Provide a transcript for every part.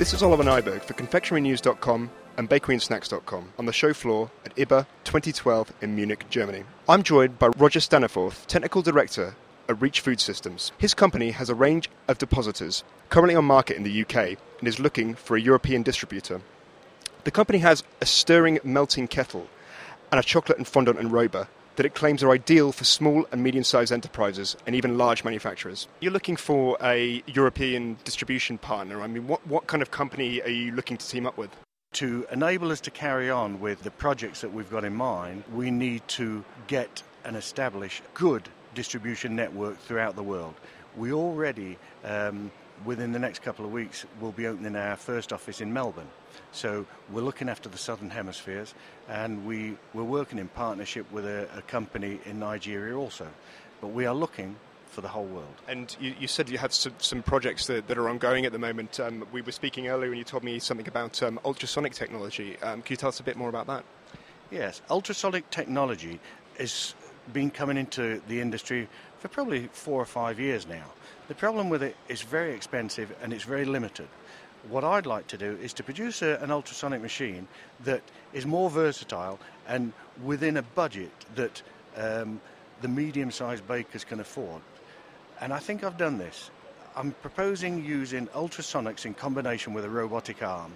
This is Oliver Nieburg for confectionerynews.com and bakeryandsnacks.com on the show floor at IBA 2012 in Munich, Germany. I'm joined by Roger Staniforth, Technical Director at Reach Food Systems. His company has a range of depositors currently on market in the UK and is looking for a European distributor. The company has a stirring melting kettle and a chocolate and fondant enrober that it claims are ideal for small and medium sized enterprises and even large manufacturers. You're looking for a European distribution partner. I mean, what, what kind of company are you looking to team up with? To enable us to carry on with the projects that we've got in mind, we need to get and establish good distribution network throughout the world. We already, um, within the next couple of weeks, will be opening our first office in Melbourne. So we're looking after the southern hemispheres, and we, we're working in partnership with a, a company in Nigeria also. But we are looking for the whole world. And you, you said you had some, some projects that, that, are ongoing at the moment. Um, we were speaking earlier and you told me something about um, ultrasonic technology. Um, can you tell us a bit more about that? Yes, ultrasonic technology has been coming into the industry for probably four or five years now. The problem with it is very expensive and it's very limited. What I'd like to do is to produce a, an ultrasonic machine that is more versatile and within a budget that um, the medium sized bakers can afford. And I think I've done this. I'm proposing using ultrasonics in combination with a robotic arm.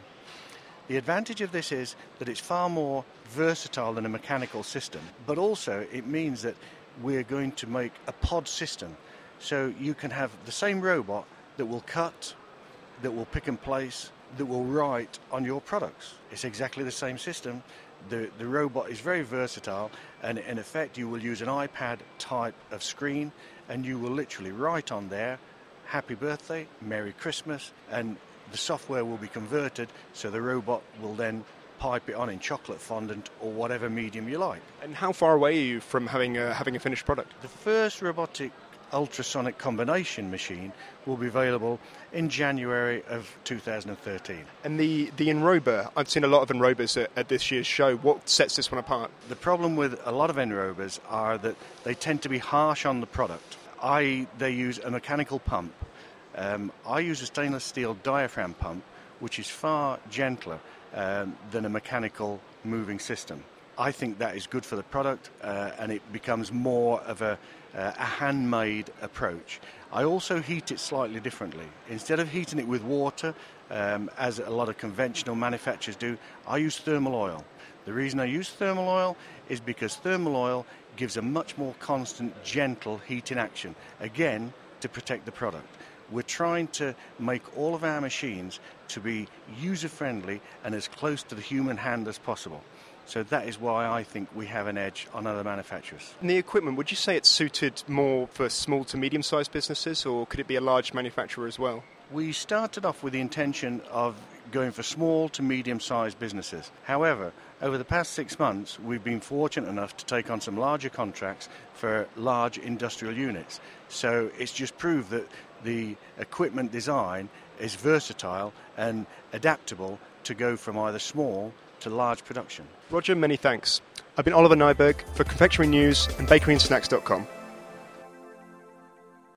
The advantage of this is that it's far more versatile than a mechanical system, but also it means that we're going to make a pod system. So you can have the same robot that will cut, that will pick and place, that will write on your products. It's exactly the same system. The, the robot is very versatile, and in effect, you will use an iPad type of screen, and you will literally write on there, Happy Birthday, Merry Christmas, and the software will be converted so the robot will then pipe it on in chocolate fondant or whatever medium you like. And how far away are you from having a, having a finished product? The first robotic ultrasonic combination machine will be available in January of 2013. And the, the Enrober, I've seen a lot of Enrobers at, at, this year's show. What sets this one apart? The problem with a lot of Enrobers are that they tend to be harsh on the product, i.e., they use a mechanical pump. Um, I use a stainless steel diaphragm pump, which is far gentler um, than a mechanical moving system. I think that is good for the product uh, and it becomes more of a, uh, a handmade approach. I also heat it slightly differently. Instead of heating it with water, um, as a lot of conventional manufacturers do, I use thermal oil. The reason I use thermal oil is because thermal oil gives a much more constant, gentle heating action, again, to protect the product. We're trying to make all of our machines to be user friendly and as close to the human hand as possible. So that is why I think we have an edge on other manufacturers. And the equipment, would you say it's suited more for small to medium sized businesses, or could it be a large manufacturer as well? We started off with the intention of going for small to medium sized businesses. However, over the past six months, we've been fortunate enough to take on some larger contracts for large industrial units. So it's just proved that the equipment design is versatile and adaptable to go from either small to large production. Roger, many thanks. I've been Oliver Nieburg for Confectionery News and BakeryandSnacks.com.